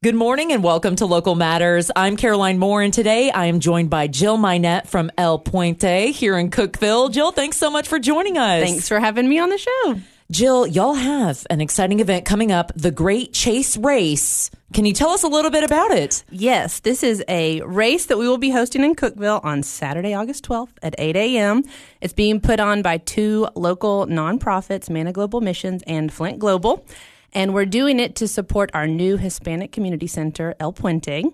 Good morning and welcome to Local Matters. I'm Caroline Moore, and today I am joined by Jill Mynatt from El Puente here in Cookeville. Jill, thanks so much for joining us. Thanks for having me on the show. Jill, y'all have an exciting event coming up, the Great Chase Race. Can you tell us a little bit about it? Yes, this is a race that we will be hosting in Cookeville on Saturday, August 12th at 8 a.m. It's being put on by two local nonprofits, Mana Global Missions and Flint Global. And we're doing it to support our new Hispanic Community Center, El Puente.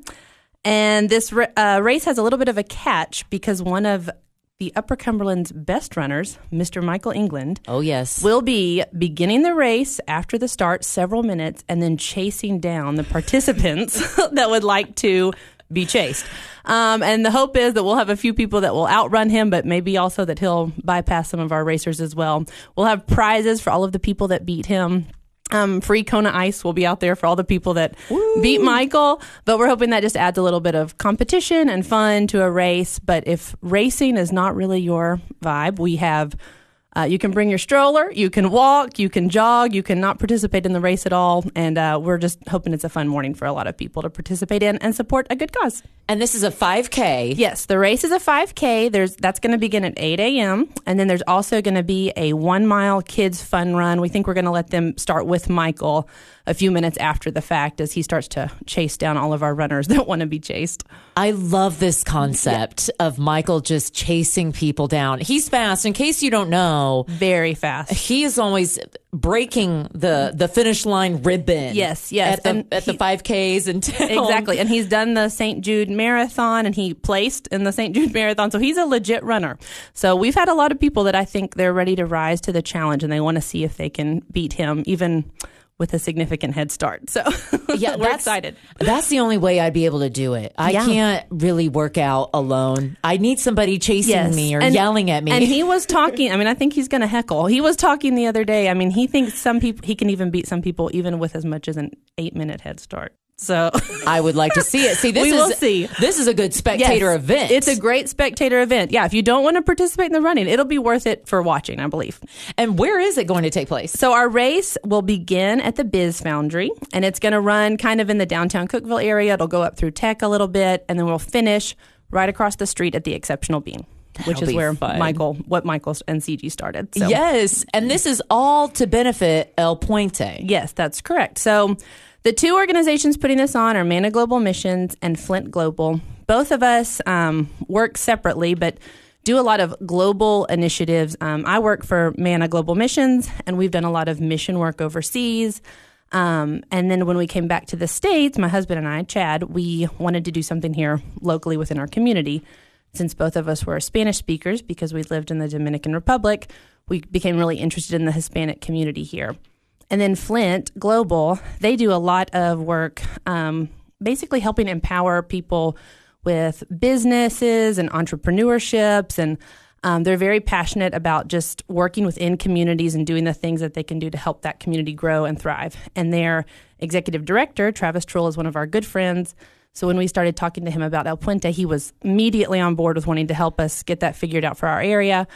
And this uh, race has a little bit of a catch because one of the Upper Cumberland's best runners, Mr. Michael England. Oh, yes. Will be beginning the race after the start several minutes and then chasing down the participants that would like to be chased. Um, and the hope is that we'll have a few people that will outrun him, but maybe also that he'll bypass some of our racers as well. We'll have prizes for all of the people that beat him. Um, free Kona Ice will be out there for all the people that Woo. beat Michael, but we're hoping that just adds a little bit of competition and fun to a race. But if racing is not really your vibe, we have uh, you can bring your stroller, you can walk, you can jog, you can not participate in the race at all. And uh, we're just hoping it's a fun morning for a lot of people to participate in and support a good cause. And this is a 5K. Yes, the race is a 5K. There's that's going to begin at 8 a.m. And then there's also going to be a one mile kids fun run. We think we're going to let them start with Michael a few minutes after the fact as he starts to chase down all of our runners that want to be chased. I love this concept yeah. of Michael just chasing people down. He's fast. In case you don't know, very fast. He is always breaking the the finish line ribbon. Yes, yes, at the, at he, the 5Ks and exactly. And he's done the St. Jude Marathon, and he placed in the St. Jude Marathon, so he's a legit runner. So we've had a lot of people that I think they're ready to rise to the challenge, and they want to see if they can beat him even with a significant head start. So yeah, we're that's, excited. That's the only way I'd be able to do it. I yeah. can't really work out alone. I need somebody chasing yes. me or and, yelling at me. And he was talking. I mean, I think he's going to heckle. He was talking the other day. I mean, he thinks some people he can even beat some people even with as much as an eight minute head start. So I would like to see it. See, this we is will see. This is a good spectator yes, event. It's a great spectator event. Yeah, if you don't want to participate in the running, it'll be worth it for watching, I believe. And where is it going to take place? So our race will begin at the Biz Foundry, and it's going to run kind of in the downtown Cookeville area. It'll go up through Tech a little bit, and then we'll finish right across the street at the Exceptional Bean. That'll which is where fun. Michael, what Michael and CG started. So. Yes, and this is all to benefit El Puente. Yes, that's correct. So the two organizations putting this on are Mana Global Missions and Flint Global. Both of us um, work separately, but do a lot of global initiatives. Um, I work for Mana Global Missions, and we've done a lot of mission work overseas. Um, and then when we came back to the States, my husband and I, Chad, we wanted to do something here locally within our community. Since both of us were Spanish speakers because we lived in the Dominican Republic, we became really interested in the Hispanic community here. And then Flint Global, they do a lot of work um, basically helping empower people with businesses and entrepreneurships. And um, they're very passionate about just working within communities and doing the things that they can do to help that community grow and thrive. And their executive director, Travis Trull, is one of our good friends. So when we started talking to him about El Puente, he was immediately on board with wanting to help us get that figured out for our area.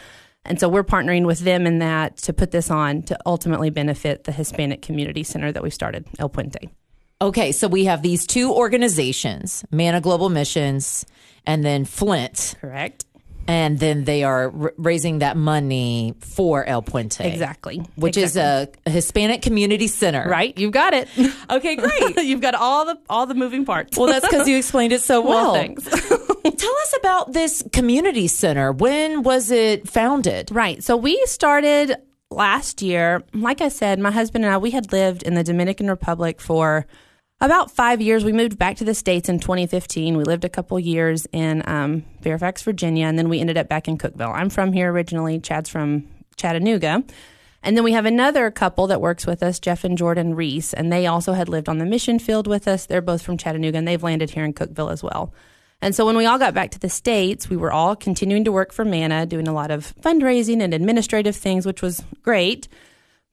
And so we're partnering with them in that to put this on to ultimately benefit the Hispanic Community Center that we started, El Puente. Okay, so we have these two organizations, Mana Global Missions and then Flint. Correct. And then they are r- raising that money for El Puente. Exactly. Which exactly. is a Hispanic community center. Right. You've got it. okay, great. You've got all the all the moving parts. Well, that's because you explained it so well. well thanks. Tell us about this community center. When was it founded? Right. So we started last year. Like I said, my husband and I, we had lived in the Dominican Republic for about five years. We moved back to the States in 2015. We lived a couple years in um, Fairfax, Virginia, and then we ended up back in Cookeville. I'm from here originally. Chad's from Chattanooga. And then we have another couple that works with us, Jeff and Jordan Reese, and they also had lived on the mission field with us. They're both from Chattanooga, and they've landed here in Cookeville as well. And so when we all got back to the States, we were all continuing to work for MANA, doing a lot of fundraising and administrative things, which was great.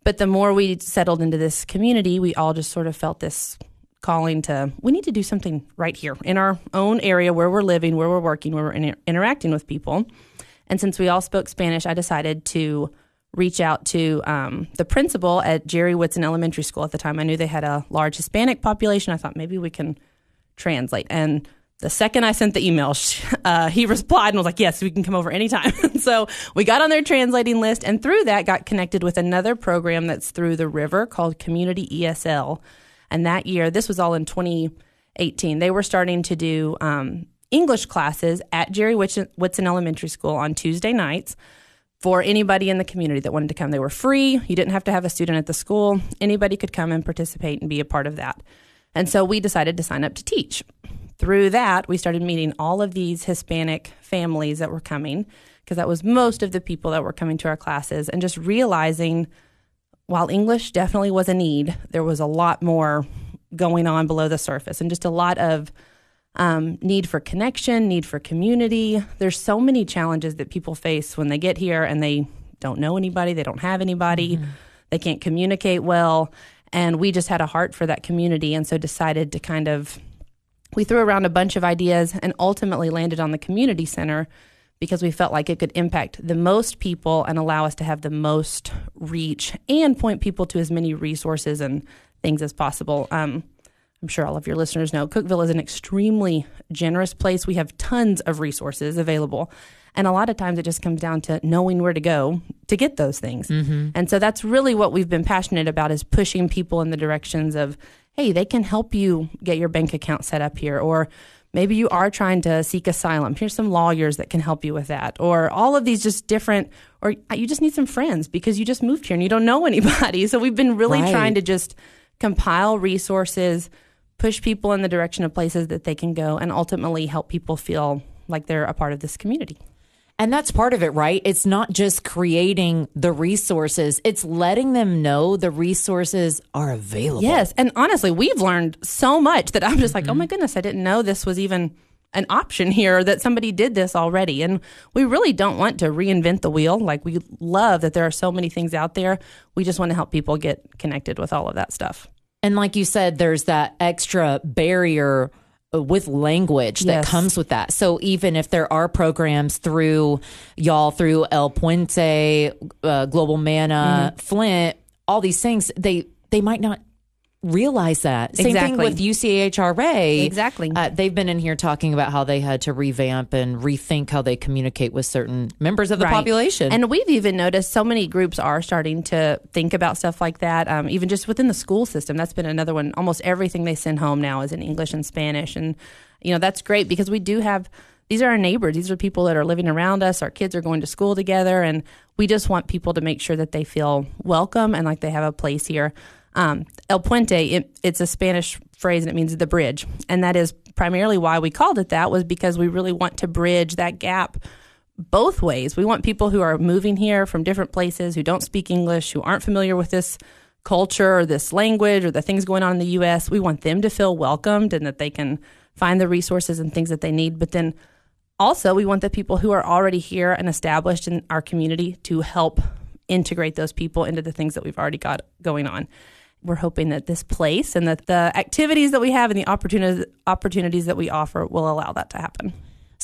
But the more we settled into this community, we all just sort of felt this calling to we need to do something right here in our own area where we're living, where we're working, where we're inter- interacting with people. And since we all spoke Spanish, I decided to reach out to um, the principal at Jere Whitson Elementary School at the time. I knew they had a large Hispanic population. I thought maybe we can translate. And the second I sent the email, uh, he replied and was like, "Yes, we can come over anytime." so we got on their translating list, and through that, got connected with another program that's through the river called Community ESL. And that year, this was all in 2018, they were starting to do um, English classes at Jere Whitson Elementary School on Tuesday nights for anybody in the community that wanted to come. They were free. You didn't have to have a student at the school. Anybody could come and participate and be a part of that. And so we decided to sign up to teach. Through that, we started meeting all of these Hispanic families that were coming, because that was most of the people that were coming to our classes, and just realizing while English definitely was a need, there was a lot more going on below the surface and just a lot of um, need for connection, need for community. There's so many challenges that people face when they get here and they don't know anybody, they don't have anybody, mm-hmm. they can't communicate well. And we just had a heart for that community and so decided to kind of, we threw around a bunch of ideas and ultimately landed on the community center because we felt like it could impact the most people and allow us to have the most reach and point people to as many resources and things as possible. Um, I'm sure all of your listeners know Cookeville is an extremely generous place. We have tons of resources available. And a lot of times it just comes down to knowing where to go to get those things. Mm-hmm. And so that's really what we've been passionate about is pushing people in the directions of, hey, they can help you get your bank account set up here. Or maybe you are trying to seek asylum. Here's some lawyers that can help you with that. Or all of these just different, or you just need some friends because you just moved here and you don't know anybody. So we've been really right. trying to just compile resources push people in the direction of places that they can go and ultimately help people feel like they're a part of this community. And that's part of it, right? It's not just creating the resources, it's letting them know the resources are available. Yes. And honestly, we've learned so much that I'm just mm-hmm. like, oh my goodness, I didn't know this was even an option here that somebody did this already. And we really don't want to reinvent the wheel. Like, we love that there are so many things out there. We just want to help people get connected with all of that stuff. And like you said, there's that extra barrier with language that yes. comes with that. So even if there are programs through y'all, through El Puente, uh, Global Manna, mm-hmm. Flint, all these things, they they might not realize that. Same exactly. thing with UCHRA. Exactly. Uh, they've been in here talking about how they had to revamp and rethink how they communicate with certain members of the right. population. And we've even noticed so many groups are starting to think about stuff like that, um, even just within the school system. That's been another one. Almost everything they send home now is in English and Spanish. And, you know, that's great because we do have these are our neighbors. These are people that are living around us. Our kids are going to school together, and we just want people to make sure that they feel welcome and like they have a place here. Um, El Puente, it, it's a Spanish phrase and it means the bridge. And that is primarily why we called it that was because we really want to bridge that gap both ways. We want people who are moving here from different places, who don't speak English, who aren't familiar with this culture or this language or the things going on in the US. We want them to feel welcomed and that they can find the resources and things that they need. But then also, we want the people who are already here and established in our community to help integrate those people into the things that we've already got going on we're hoping that this place and that the activities that we have and the opportunities opportunities that we offer will allow that to happen.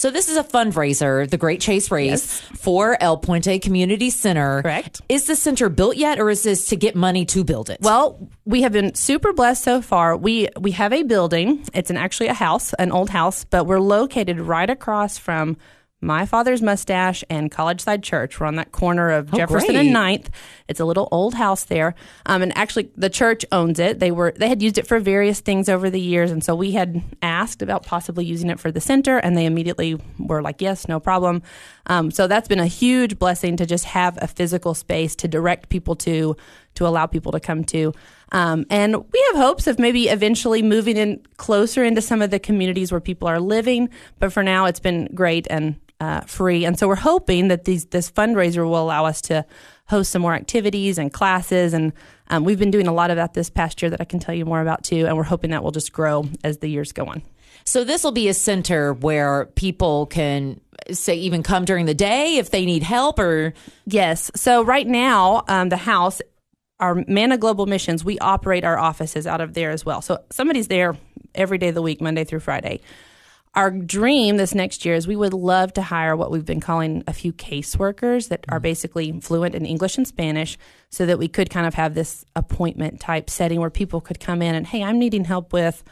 So this is a fundraiser, the Great Chase Race yes. for El Puente Community Center. Correct. Is the center built yet or is this to get money to build it? Well, we have been super blessed so far. We we have a building. It's an actually a house, an old house, but we're located right across from my Father's Mustache and College Side Church. We're on that corner of oh, Jefferson great. and Ninth. It's a little old house there, um, and actually the church owns it. They were they had used it for various things over the years, and so we had asked about possibly using it for the center, and they immediately were like, "Yes, no problem." Um, so that's been a huge blessing to just have a physical space to direct people to, to allow people to come to. Um, and we have hopes of maybe eventually moving in closer into some of the communities where people are living. But for now, it's been great and uh, free. And so we're hoping that these, this fundraiser will allow us to host some more activities and classes. And um, we've been doing a lot of that this past year that I can tell you more about too. And we're hoping that will just grow as the years go on. So this will be a center where people can say even come during the day if they need help or yes. So right now, um, the house, our Mana Global Missions, we operate our offices out of there as well. So somebody's there every day of the week, Monday through Friday our dream this next year is we would love to hire what we've been calling a few caseworkers that are basically fluent in English and Spanish so that we could kind of have this appointment type setting where people could come in and, hey, I'm needing help with,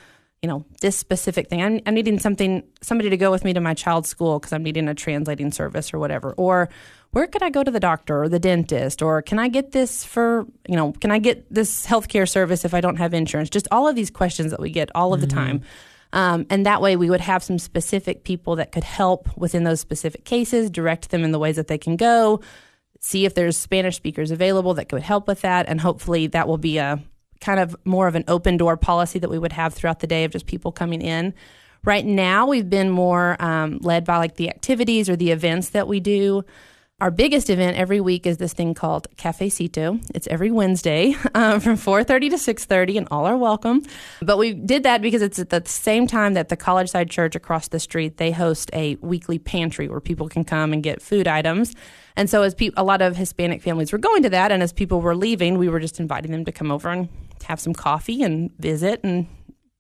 you know, this specific thing. I'm, I'm needing something, somebody to go with me to my child's school because I'm needing a translating service or whatever. Or where could I go to the doctor or the dentist? Or can I get this for, you know, can I get this healthcare service if I don't have insurance? Just all of these questions that we get all of the mm-hmm. time. Um, and that way we would have some specific people that could help within those specific cases, direct them in the ways that they can go, see if there's Spanish speakers available that could help with that. And hopefully that will be a kind of more of an open door policy that we would have throughout the day of just people coming in. Right now, we've been more um, led by like the activities or the events that we do. Our biggest event every week is this thing called Cafecito. It's every Wednesday um, from 4.30 to 6.30, and all are welcome. But we did that because it's at the same time that the College Side Church across the street, they host a weekly pantry where people can come and get food items. And so as pe- a lot of Hispanic families were going to that, and as people were leaving, we were just inviting them to come over and have some coffee and visit and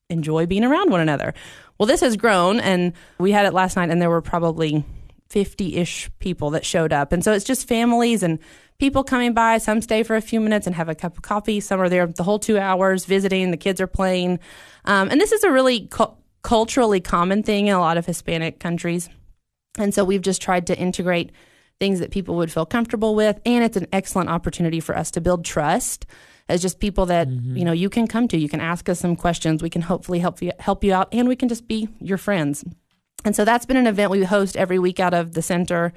enjoy being around one another. Well, this has grown, and we had it last night, and there were probably 50 ish people that showed up. And so it's just families and people coming by. Some stay for a few minutes and have a cup of coffee. Some are there the whole two hours visiting. The kids are playing. Um, and this is a really cu- culturally common thing in a lot of Hispanic countries. And so we've just tried to integrate things that people would feel comfortable with. And it's an excellent opportunity for us to build trust as just people that mm-hmm. you know you can come to. You can ask us some questions. We can hopefully help you help you out, and we can just be your friends. And so that's been an event we host every week out of the center.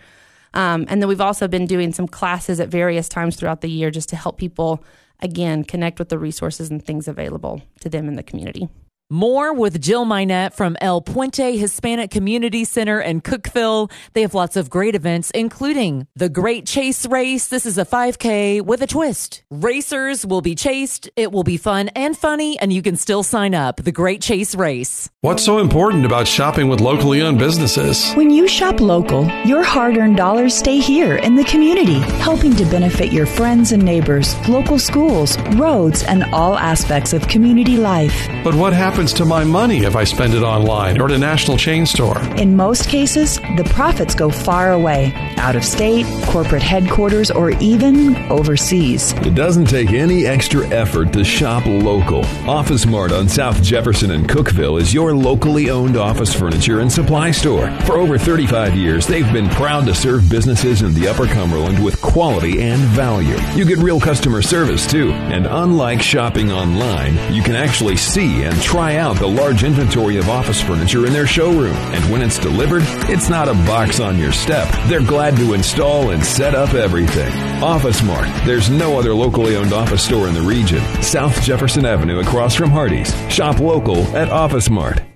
Um, and then we've also been doing some classes at various times throughout the year just to help people, again, connect with the resources and things available to them in the community. More with Jill Mynatt from El Puente Hispanic Community Center in Cookeville. They have lots of great events, including the Great Chase Race. This is a 5K with a twist. Racers will be chased. It will be fun and funny, and you can still sign up. The Great Chase Race. What's so important about shopping with locally owned businesses? When you shop local, your hard earned dollars stay here in the community, helping to benefit your friends and neighbors, local schools, roads, and all aspects of community life. But what happens? Happens to my money if I spend it online or at a national chain store? In most cases, the profits go far away, out of state, corporate headquarters, or even overseas. It doesn't take any extra effort to shop local. Office Mart on South Jefferson and Cookeville is your locally owned office furniture and supply store. For over 35 years, they've been proud to serve businesses in the Upper Cumberland with quality and value. You get real customer service too, and unlike shopping online, you can actually see and try try out the large inventory of office furniture in their showroom. And when it's delivered, it's not a box on your step. They're glad to install and set up everything. Office Mart. There's no other locally owned office store in the region. South Jefferson Avenue across from Hardee's. Shop local at Office Mart.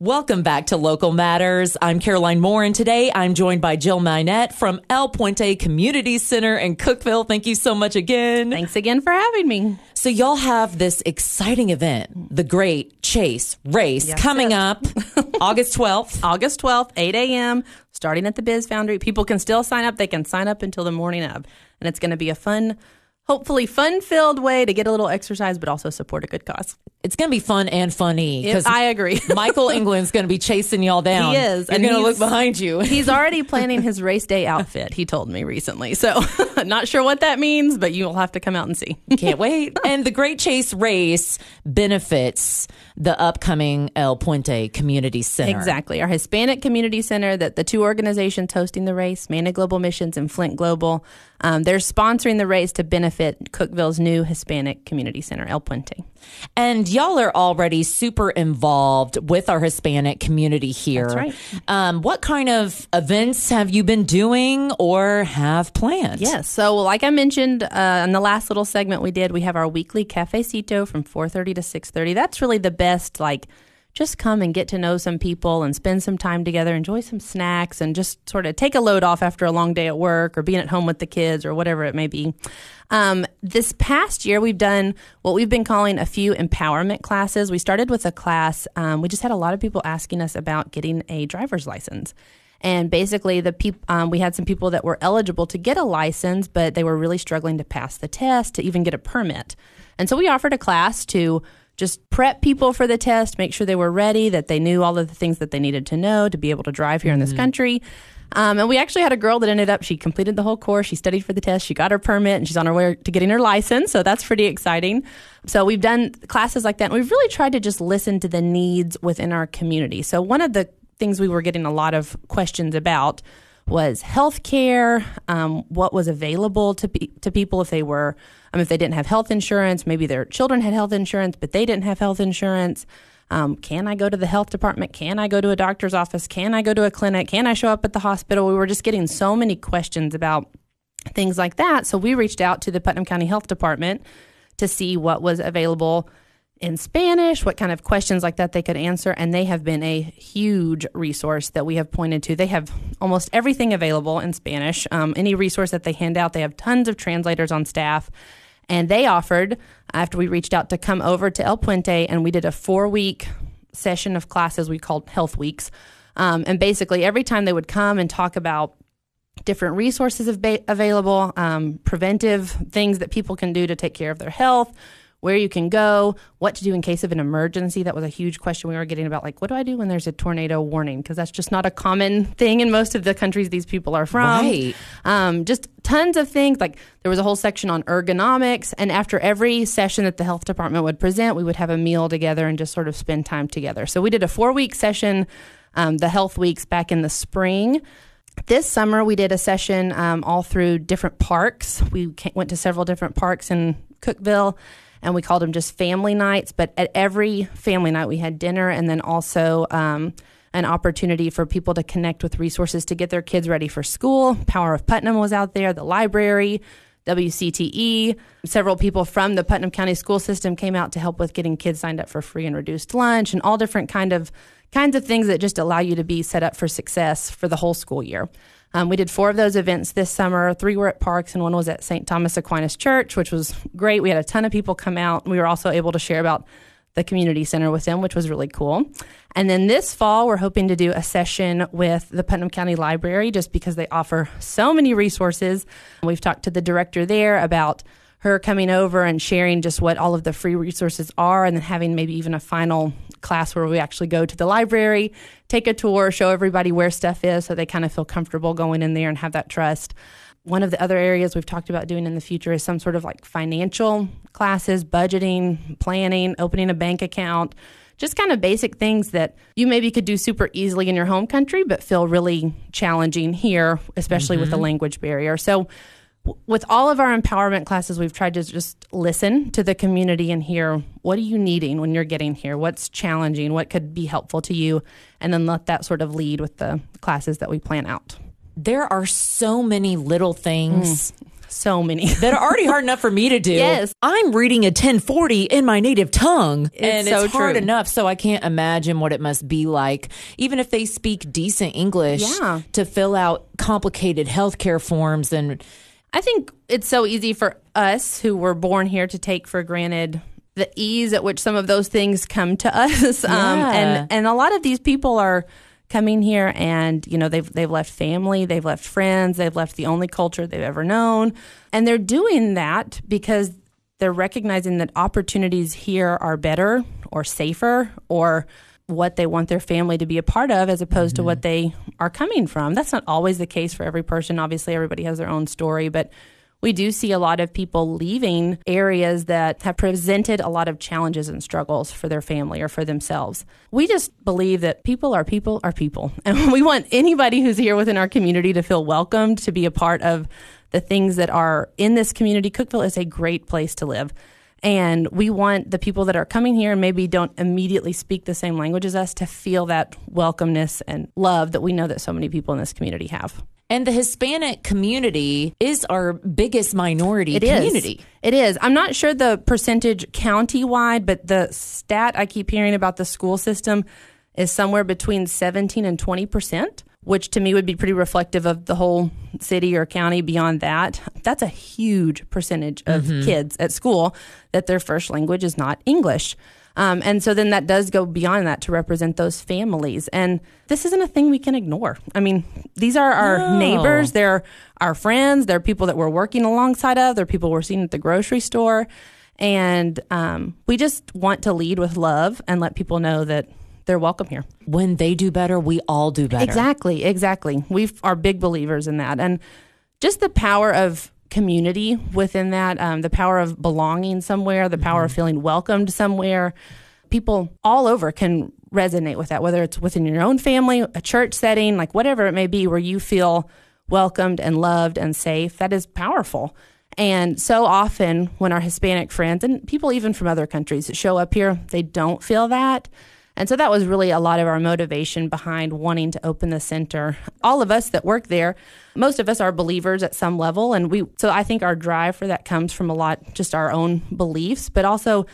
Welcome back to Local Matters. I'm Caroline Moore, and today I'm joined by Jill Mynatt from El Puente Community Center in Cookeville. Thank you so much again. Thanks again for having me. So, y'all have this exciting event, the Great Chase Race, yes, coming up August 12th. August 12th, 8 a.m., starting at the Biz Foundry. People can still sign up. They can sign up until the morning of. And it's going to be a fun hopefully fun filled way to get a little exercise, but also support a good cause. It's going to be fun and funny. Because I agree. Michael England's going to be chasing y'all down. He is. You're going to look behind you. he's already planning his race day outfit, he told me recently. So, not sure what that means, but you'll have to come out and see. Can't wait. And the Great Chase race benefits the upcoming El Puente Community Center. Exactly. Our Hispanic Community Center that the two organizations hosting the race, Manna Global Missions and Flint Global, um, they're sponsoring the race to benefit Cookeville's new Hispanic Community Center, El Puente. And y'all are already super involved with our Hispanic community here. That's right. Um, what kind of events have you been doing or have planned? Yes. So, like I mentioned uh, in the last little segment we did, we have our weekly cafecito from 4.30 to 6.30. That's really the best, like, just come and get to know some people and spend some time together, enjoy some snacks, and just sort of take a load off after a long day at work or being at home with the kids or whatever it may be. Um, this past year, we've done what we've been calling a few empowerment classes. We started with a class, um, we just had a lot of people asking us about getting a driver's license. And basically, the peop- um, we had some people that were eligible to get a license, but they were really struggling to pass the test to even get a permit. And so we offered a class to just prep people for the test, make sure they were ready, that they knew all of the things that they needed to know to be able to drive here mm-hmm. in this mm-hmm. country. Um, and we actually had a girl that ended up, she completed the whole course. She studied for the test. She got her permit and she's on her way to getting her license. So that's pretty exciting. So we've done classes like that. And we've really tried to just listen to the needs within our community. So one of the things we were getting a lot of questions about was health care, um, what was available to, to people if they were, um, if they didn't have health insurance, maybe their children had health insurance, but they didn't have health insurance. Um, can I go to the health department? Can I go to a doctor's office? Can I go to a clinic? Can I show up at the hospital? We were just getting so many questions about things like that. So we reached out to the Putnam County Health Department to see what was available in Spanish, what kind of questions like that they could answer. And they have been a huge resource that we have pointed to. They have almost everything available in Spanish. Um, any resource that they hand out, they have tons of translators on staff. And they offered, after we reached out, to come over to El Puente and we did a four week session of classes we called Health Weeks. Um, and basically, every time they would come and talk about different resources available, um, preventive things that people can do to take care of their health, where you can go, what to do in case of an emergency. That was a huge question we were getting about, like, what do I do when there's a tornado warning? Because that's just not a common thing in most of the countries these people are from. Right. Um, just tons of things. Like, there was a whole section on ergonomics. And after every session that the health department would present, we would have a meal together and just sort of spend time together. So we did a four week session, um, the health weeks back in the spring. This summer, we did a session um, all through different parks. We went to several different parks in Cookeville and we called them just family nights. But at every family night, we had dinner and then also um, an opportunity for people to connect with resources to get their kids ready for school. Power of Putnam was out there, the library. WCTE. Several people from the Putnam County school system came out to help with getting kids signed up for free and reduced lunch and all different kind of kinds of things that just allow you to be set up for success for the whole school year. Um, we did four of those events this summer. Three were at parks, and one was at St. Thomas Aquinas Church, which was great. We had a ton of people come out. We were also able to share about the community center with them, which was really cool. And then this fall, we're hoping to do a session with the Putnam County Library just because they offer so many resources. We've talked to the director there about her coming over and sharing just what all of the free resources are, and then having maybe even a final class where we actually go to the library, take a tour, show everybody where stuff is so they kind of feel comfortable going in there and have that trust. One of the other areas we've talked about doing in the future is some sort of like financial classes, budgeting, planning, opening a bank account, just kind of basic things that you maybe could do super easily in your home country, but feel really challenging here, especially mm-hmm. with the mm-hmm. language barrier. So with all of our empowerment classes, we've tried to just listen to the community and hear what are you needing when you're getting here? What's challenging? What could be helpful to you? And then let that sort of lead with the classes that we plan out. There are so many little things. Mm, so many that are already hard enough for me to do. Yes. I'm reading a 1040 in my native tongue. It's and so it's hard true. enough. So I can't imagine what it must be like, even if they speak decent English, yeah. to fill out complicated healthcare forms and I think it's so easy for us who were born here to take for granted the ease at which some of those things come to us. Um, yeah. Um, and and a lot of these people are coming here and you know they've they've left family, they've left friends, they've left the only culture they've ever known. And they're doing that because they're recognizing that opportunities here are better or safer or what they want their family to be a part of as opposed mm-hmm. to what they are coming from. That's not always the case for every person. Obviously, everybody has their own story, but we do see a lot of people leaving areas that have presented a lot of challenges and struggles for their family or for themselves. We just believe that people are people are people. And we want anybody who's here within our community to feel welcomed, to be a part of the things that are in this community. Cookeville is a great place to live. And we want the people that are coming here and maybe don't immediately speak the same language as us to feel that welcomeness and love that we know that so many people in this community have. And the Hispanic community is our biggest minority it community. Is. It is. I'm not sure the percentage county wide, but the stat I keep hearing about the school system is somewhere between 17 and 20 percent which to me would be pretty reflective of the whole city or county beyond that. That's a huge percentage of mm-hmm. kids at school that their first language is not English. Um, and so then that does go beyond that to represent those families. And this isn't a thing we can ignore. I mean, these are our no. neighbors, they're our friends, they're people that we're working alongside of, they're people we're seeing at the grocery store. And um, we just want to lead with love and let people know that they're welcome here. When they do better, we all do better. Exactly, exactly. We are big believers in that. And just the power of community within that, um, the power of belonging somewhere, the power mm-hmm. of feeling welcomed somewhere. People all over can resonate with that, whether it's within your own family, a church setting, like whatever it may be, where you feel welcomed and loved and safe. That is powerful. And so often, when our Hispanic friends and people even from other countries show up here, they don't feel that. And so that was really a lot of our motivation behind wanting to open the center. All of us that work there, most of us are believers at some level. And we, so I think our drive for that comes from a lot just our own beliefs, but also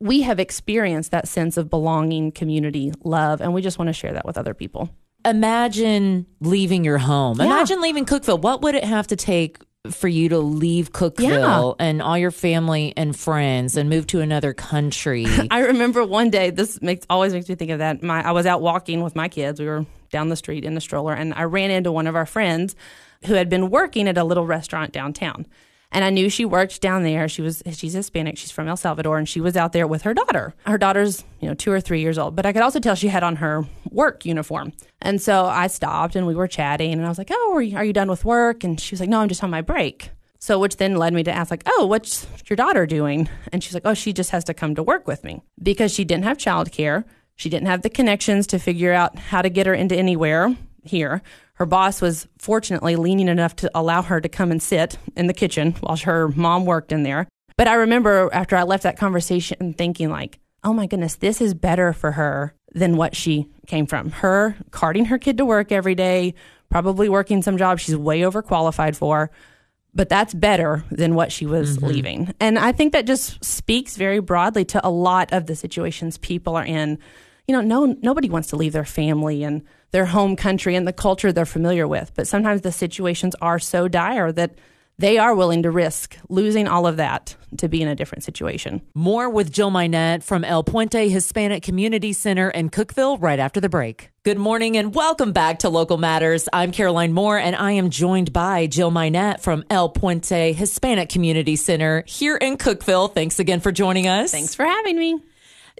we have experienced that sense of belonging, community, love, and we just want to share that with other people. Imagine leaving your home. Yeah. Imagine leaving Cookeville. What would it have to take for you to leave Cookeville yeah. and all your family and friends and move to another country. I remember one day this makes always makes me think of that. My I was out walking with my kids. We were down the street in the stroller and I ran into one of our friends who had been working at a little restaurant downtown and I knew she worked down there. She was she's Hispanic. She's from El Salvador, and she was out there with her daughter. Her daughter's you know two or three years old, but I could also tell she had on her work uniform. And so I stopped, and we were chatting, and I was like, "Oh, are you, are you done with work?" And she was like, "No, I'm just on my break." So, which then led me to ask, like, "Oh, what's your daughter doing?" And she's like, "Oh, she just has to come to work with me because she didn't have childcare. She didn't have the connections to figure out how to get her into anywhere here her boss was fortunately lenient enough to allow her to come and sit in the kitchen while her mom worked in there. But I remember after I left that conversation thinking like, "Oh my goodness, this is better for her than what she came from. Her carting her kid to work every day, probably working some job she's way overqualified for." But that's better than what she was mm-hmm. leaving. And I think that just speaks very broadly to a lot of the situations people are in. You know, no nobody wants to leave their family and their home country and the culture they're familiar with. But sometimes the situations are so dire that they are willing to risk losing all of that to be in a different situation. More with Jill Mynatt from El Puente Hispanic Community Center in Cookeville right after the break. Good morning and welcome back to Local Matters. I'm Caroline Moore and I am joined by Jill Mynatt from El Puente Hispanic Community Center here in Cookeville. Thanks again for joining us. Thanks for having me.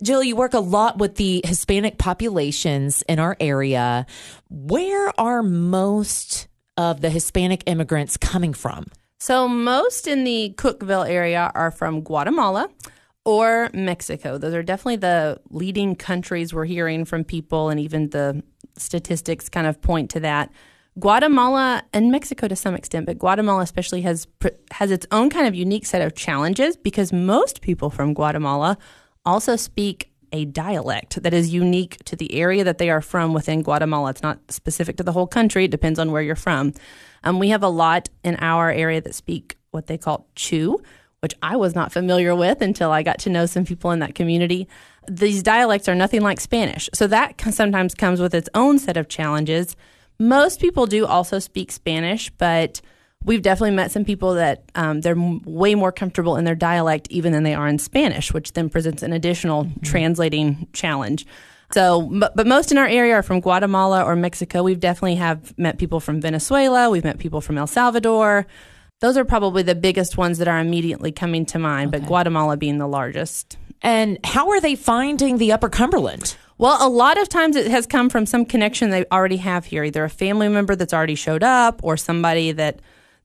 Jill, you work a lot with the Hispanic populations in our area. Where are most of the Hispanic immigrants coming from? So, most in the Cookeville area are from Guatemala or Mexico. Those are definitely the leading countries we're hearing from people, and even the statistics kind of point to that. Guatemala and Mexico to some extent, but Guatemala especially has has its own kind of unique set of challenges because most people from Guatemala also speak a dialect that is unique to the area that they are from within Guatemala. It's not specific to the whole country, it depends on where you're from. Um, we have a lot in our area that speak what they call Chuj, which I was not familiar with until I got to know some people in that community. These dialects are nothing like Spanish, so that sometimes comes with its own set of challenges. Most people do also speak Spanish, but we've definitely met some people that um, they're m- way more comfortable in their dialect even than they are in Spanish, which then presents an additional mm-hmm. translating challenge. So, but, but most in our area are from Guatemala or Mexico. We've definitely have met people from Venezuela. We've met people from El Salvador. Those are probably the biggest ones that are immediately coming to mind, okay. but Guatemala being the largest. And how are they finding the Upper Cumberland? Well, a lot of times it has come from some connection they already have here, either a family member that's already showed up or somebody that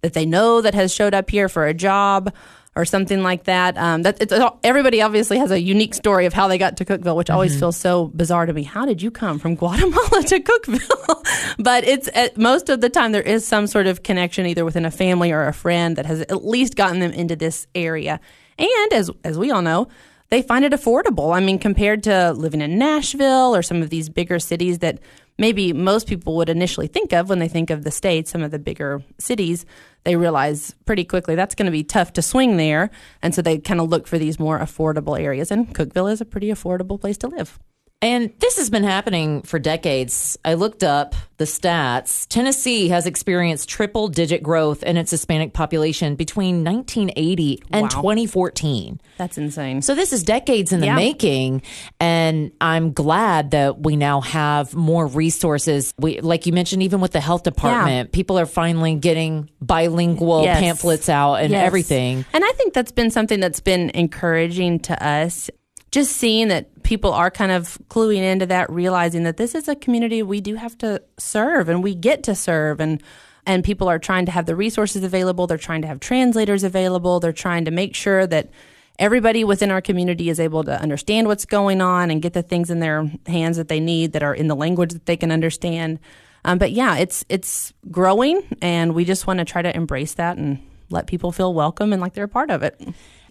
that they know that has showed up here for a job or something like that. Um, that it's, everybody obviously has a unique story of how they got to Cookeville, which mm-hmm. always feels so bizarre to me. How did you come from Guatemala to Cookeville? but it's at, most of the time there is some sort of connection either within a family or a friend that has at least gotten them into this area. And as as we all know, they find it affordable. I mean, compared to living in Nashville or some of these bigger cities that maybe most people would initially think of when they think of the states, some of the bigger cities, they realize pretty quickly that's going to be tough to swing there. And so they kind of look for these more affordable areas. And Cookeville is a pretty affordable place to live. And this has been happening for decades. I looked up the stats. Tennessee has experienced triple digit growth in its Hispanic population between 1980 and wow. 2014. That's insane. So this is decades in the yeah. making and I'm glad that we now have more resources. We like you mentioned even with the health department, yeah. people are finally getting bilingual yes. pamphlets out and yes. everything. And I think that's been something that's been encouraging to us just seeing that people are kind of cluing into that, realizing that this is a community we do have to serve and we get to serve. And and people are trying to have the resources available, they're trying to have translators available, they're trying to make sure that everybody within our community is able to understand what's going on and get the things in their hands that they need that are in the language that they can understand. Um, but yeah, it's it's growing, and we just want to try to embrace that and let people feel welcome and like they're a part of it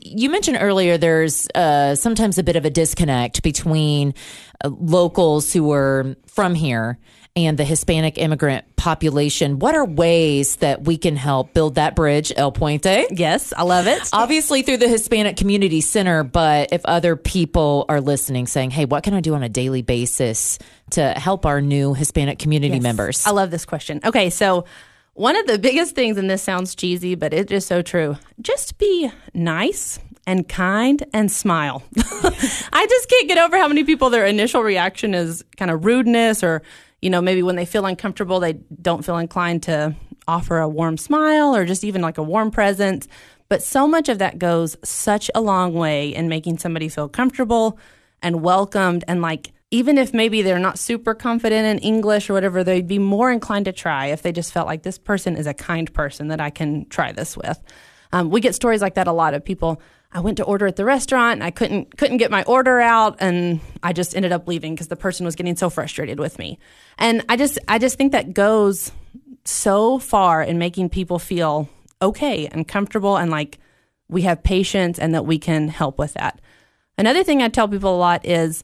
you mentioned earlier there's uh, sometimes a bit of a disconnect between uh, locals who are from here and the Hispanic immigrant population. What are ways that we can help build that bridge, El Puente? Yes, I love it. Obviously through the Hispanic Community Center, but if other people are listening saying, hey, what can I do on a daily basis to help our new Hispanic community yes. members? I love this question. Okay, so one of the biggest things, and this sounds cheesy, but it is so true just be nice and kind and smile. I just can't get over how many people their initial reaction is kind of rudeness or, you know, maybe when they feel uncomfortable, they don't feel inclined to offer a warm smile or just even like a warm presence. But so much of that goes such a long way in making somebody feel comfortable and welcomed and like even if maybe they're not super confident in English or whatever, they'd be more inclined to try if they just felt like this person is a kind person that I can try this with. Um, we get stories like that a lot of people. I went to order at the restaurant and I couldn't couldn't get my order out and I just ended up leaving because the person was getting so frustrated with me. And I just I just think that goes so far in making people feel okay and comfortable and like we have patience and that we can help with that. Another thing I tell people a lot is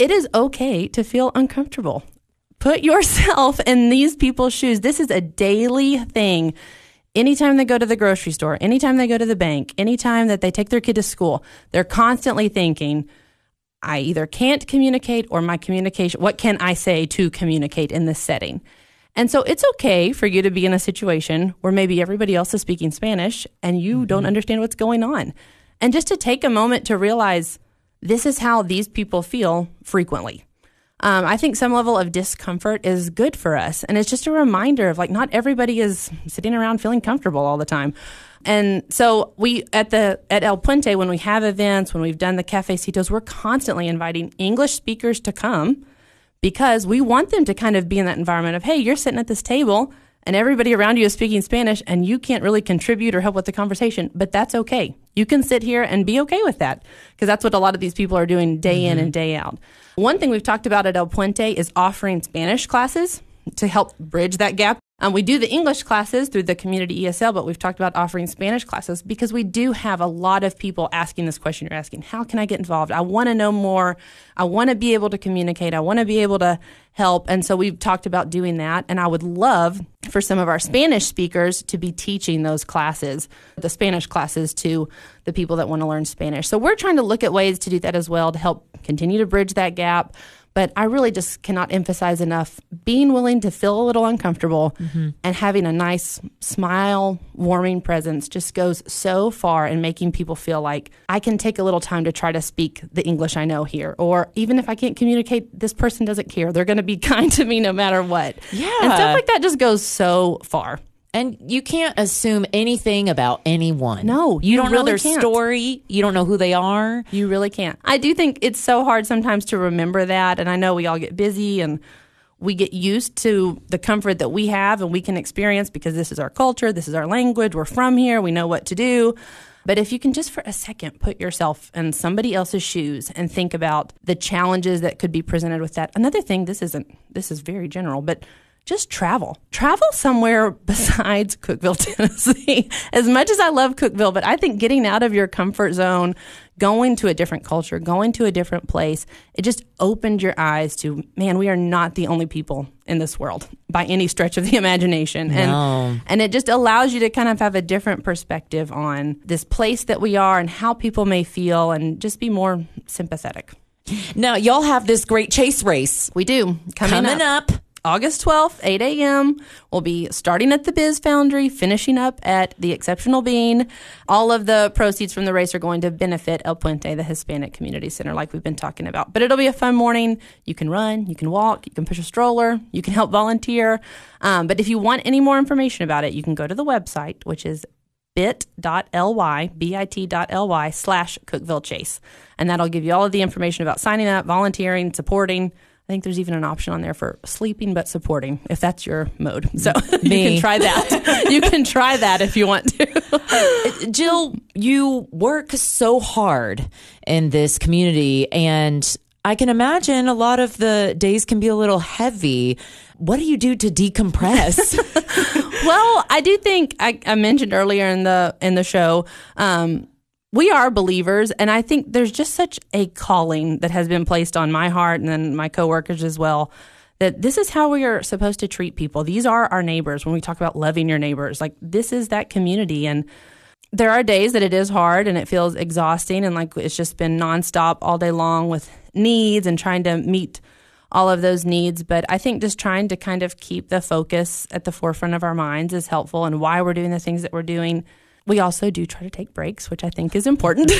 it is okay to feel uncomfortable. Put yourself in these people's shoes. This is a daily thing. Anytime they go to the grocery store, anytime they go to the bank, anytime that they take their kid to school, they're constantly thinking, I either can't communicate or my communication, what can I say to communicate in this setting? And so it's okay for you to be in a situation where maybe everybody else is speaking Spanish and you mm-hmm. don't understand what's going on. And just to take a moment to realize, this is how these people feel frequently. Um, I think some level of discomfort is good for us. And it's just a reminder of like, not everybody is sitting around feeling comfortable all the time. And so we at the at El Puente when we have events, when we've done the cafecitos, we're constantly inviting English speakers to come because we want them to kind of be in that environment of, hey, you're sitting at this table and everybody around you is speaking Spanish and you can't really contribute or help with the conversation, but that's okay. You can sit here and be okay with that because that's what a lot of these people are doing day mm-hmm. in and day out. One thing we've talked about at El Puente is offering Spanish classes to help bridge that gap um, we do the English classes through the community ESL, but we've talked about offering Spanish classes because we do have a lot of people asking this question you're asking How can I get involved? I want to know more. I want to be able to communicate. I want to be able to help. And so we've talked about doing that. And I would love for some of our Spanish speakers to be teaching those classes, the Spanish classes to the people that want to learn Spanish. So we're trying to look at ways to do that as well to help continue to bridge that gap. But I really just cannot emphasize enough being willing to feel a little uncomfortable mm-hmm. and having a nice smile, warming presence just goes so far in making people feel like I can take a little time to try to speak the English I know here. Or even if I can't communicate, this person doesn't care. They're going to be kind to me no matter what. Yeah. And stuff like that just goes so far. And you can't assume anything about anyone. No, you, you don't really know their can't. story. You don't know who they are. You really can't. I do think it's so hard sometimes to remember that. And I know we all get busy and we get used to the comfort that we have and we can experience because this is our culture, this is our language, we're from here, we know what to do. But if you can just for a second put yourself in somebody else's shoes and think about the challenges that could be presented with that. Another thing, this isn't, this is very general, but just travel. Travel somewhere besides Cookeville, Tennessee. as much as I love Cookeville, but I think getting out of your comfort zone, going to a different culture, going to a different place, it just opened your eyes to, man, we are not the only people in this world by any stretch of the imagination. No. And and it just allows you to kind of have a different perspective on this place that we are and how people may feel and just be more sympathetic. Now, y'all have this great chase race. We do. Coming, Coming up. up. August 12th, 8 a.m. We'll be starting at the Biz Foundry, finishing up at the Exceptional Bean. All of the proceeds from the race are going to benefit El Puente, the Hispanic Community Center, like we've been talking about. But it'll be a fun morning. You can run, you can walk, you can push a stroller, you can help volunteer. Um, but if you want any more information about it, you can go to the website, which is bit.ly, bit.ly slash Cookeville Chase. And that'll give you all of the information about signing up, volunteering, supporting. I think there's even an option on there for sleeping but supporting if that's your mode. So you can try that. you can try that if you want to. Jill, you work so hard in this community and I can imagine a lot of the days can be a little heavy. What do you do to decompress? well, I do think I, I, mentioned earlier in the in the show. Um, we are believers, and I think there's just such a calling that has been placed on my heart and then my coworkers as well. That this is how we are supposed to treat people. These are our neighbors. When we talk about loving your neighbors, like this is that community, and there are days that it is hard and it feels exhausting, and like it's just been nonstop all day long with needs and trying to meet all of those needs. But I think just trying to kind of keep the focus at the forefront of our minds is helpful and why we're doing the things that we're doing. We also do try to take breaks, which I think is important.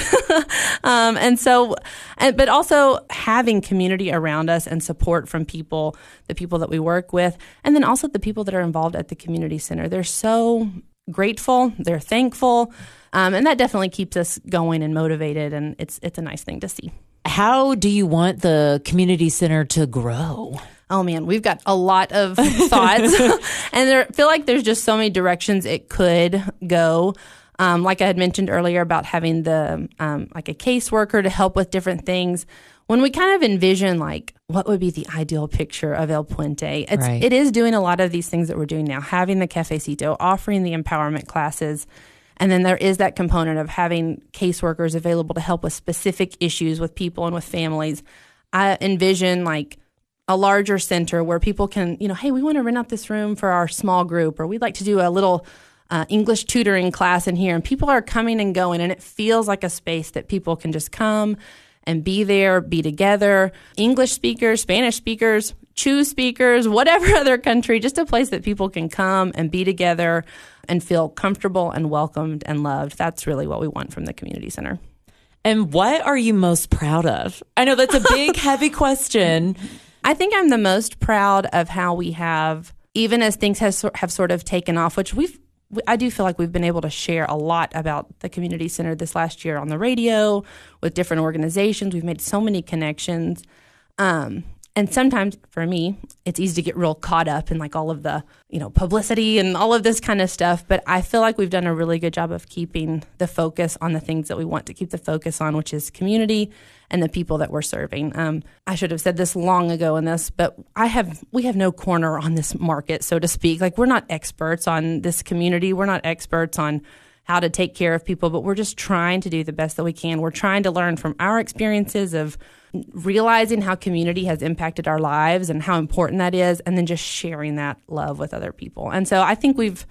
um, and so, and, but also having community around us and support from people, the people that we work with, and then also the people that are involved at the community center. They're so grateful, they're thankful, um, and that definitely keeps us going and motivated. And it's it's a nice thing to see. How do you want the community center to grow? Oh man, we've got a lot of thoughts, and I feel like there's just so many directions it could go. Um, like I had mentioned earlier about having the um, like a caseworker to help with different things. When we kind of envision like what would be the ideal picture of El Puente, it's, right. it is doing a lot of these things that we're doing now, having the cafecito, offering the empowerment classes, and then there is that component of having caseworkers available to help with specific issues with people and with families. I envision like a larger center where people can, you know, hey, we want to rent out this room for our small group, or we'd like to do a little uh, English tutoring class in here. And people are coming and going, and it feels like a space that people can just come and be there, be together. English speakers, Spanish speakers, Chuj speakers, whatever other country, just a place that people can come and be together and feel comfortable and welcomed and loved. That's really what we want from the community center. And what are you most proud of? I know that's a big, heavy question. I think I'm the most proud of how we have, even as things has, have sort of taken off, which we've I do feel like we've been able to share a lot about the community center this last year on the radio with different organizations. We've made so many connections. Um, and sometimes for me it's easy to get real caught up in like all of the you know publicity and all of this kind of stuff but i feel like we've done a really good job of keeping the focus on the things that we want to keep the focus on which is community and the people that we're serving. Um, i should have said this long ago in this but i have we have no corner on this market so to speak. Like we're not experts on this community. We're not experts on how to take care of people but we're just trying to do the best that we can. We're trying to learn from our experiences of realizing how community has impacted our lives and how important that is, and then just sharing that love with other people. And so I think we've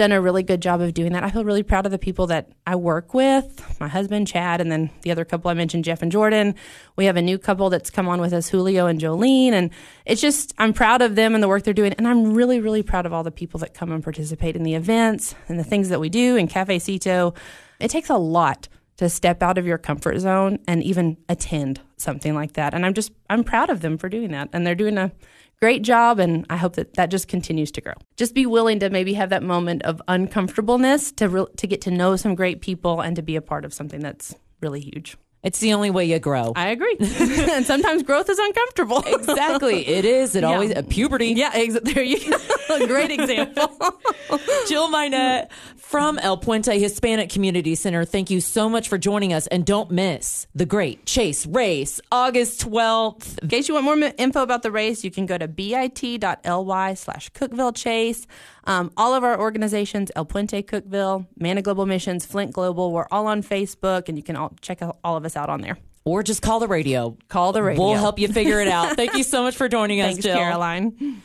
done a really good job of doing that. I feel really proud of the people that I work with my husband, Chad, and then the other couple I mentioned, Jeff and Jordan. We have a new couple that's come on with us, Julio and Jolene. And it's just, I'm proud of them and the work they're doing. And I'm really, really proud of all the people that come and participate in the events and the things that we do in Cafecito. It takes a lot to step out of your comfort zone and even attend something like that. And I'm just, I'm proud of them for doing that. And they're doing a great job. And I hope that that just continues to grow. Just be willing to maybe have that moment of uncomfortableness to, re- to get to know some great people and to be a part of something that's really huge. It's the only way you grow. I agree. and sometimes growth is uncomfortable. exactly. It is. It yeah. always uh, puberty. Yeah, ex- there you go. Great example. Jill Mynatt from El Puente Hispanic Community Center. Thank you so much for joining us and don't miss the great Chase Race August 12th. In case you want more info about the race, you can go to bit.ly slash Cookeville Chase. Um, all of our organizations, El Puente Cookeville, Mana Global Missions, Flint Global, we're all on Facebook, and you can all check all of us out on there. Or just call the radio. Call the radio. We'll help you figure it out. Thank you so much for joining us, Thanks, Jill. Caroline.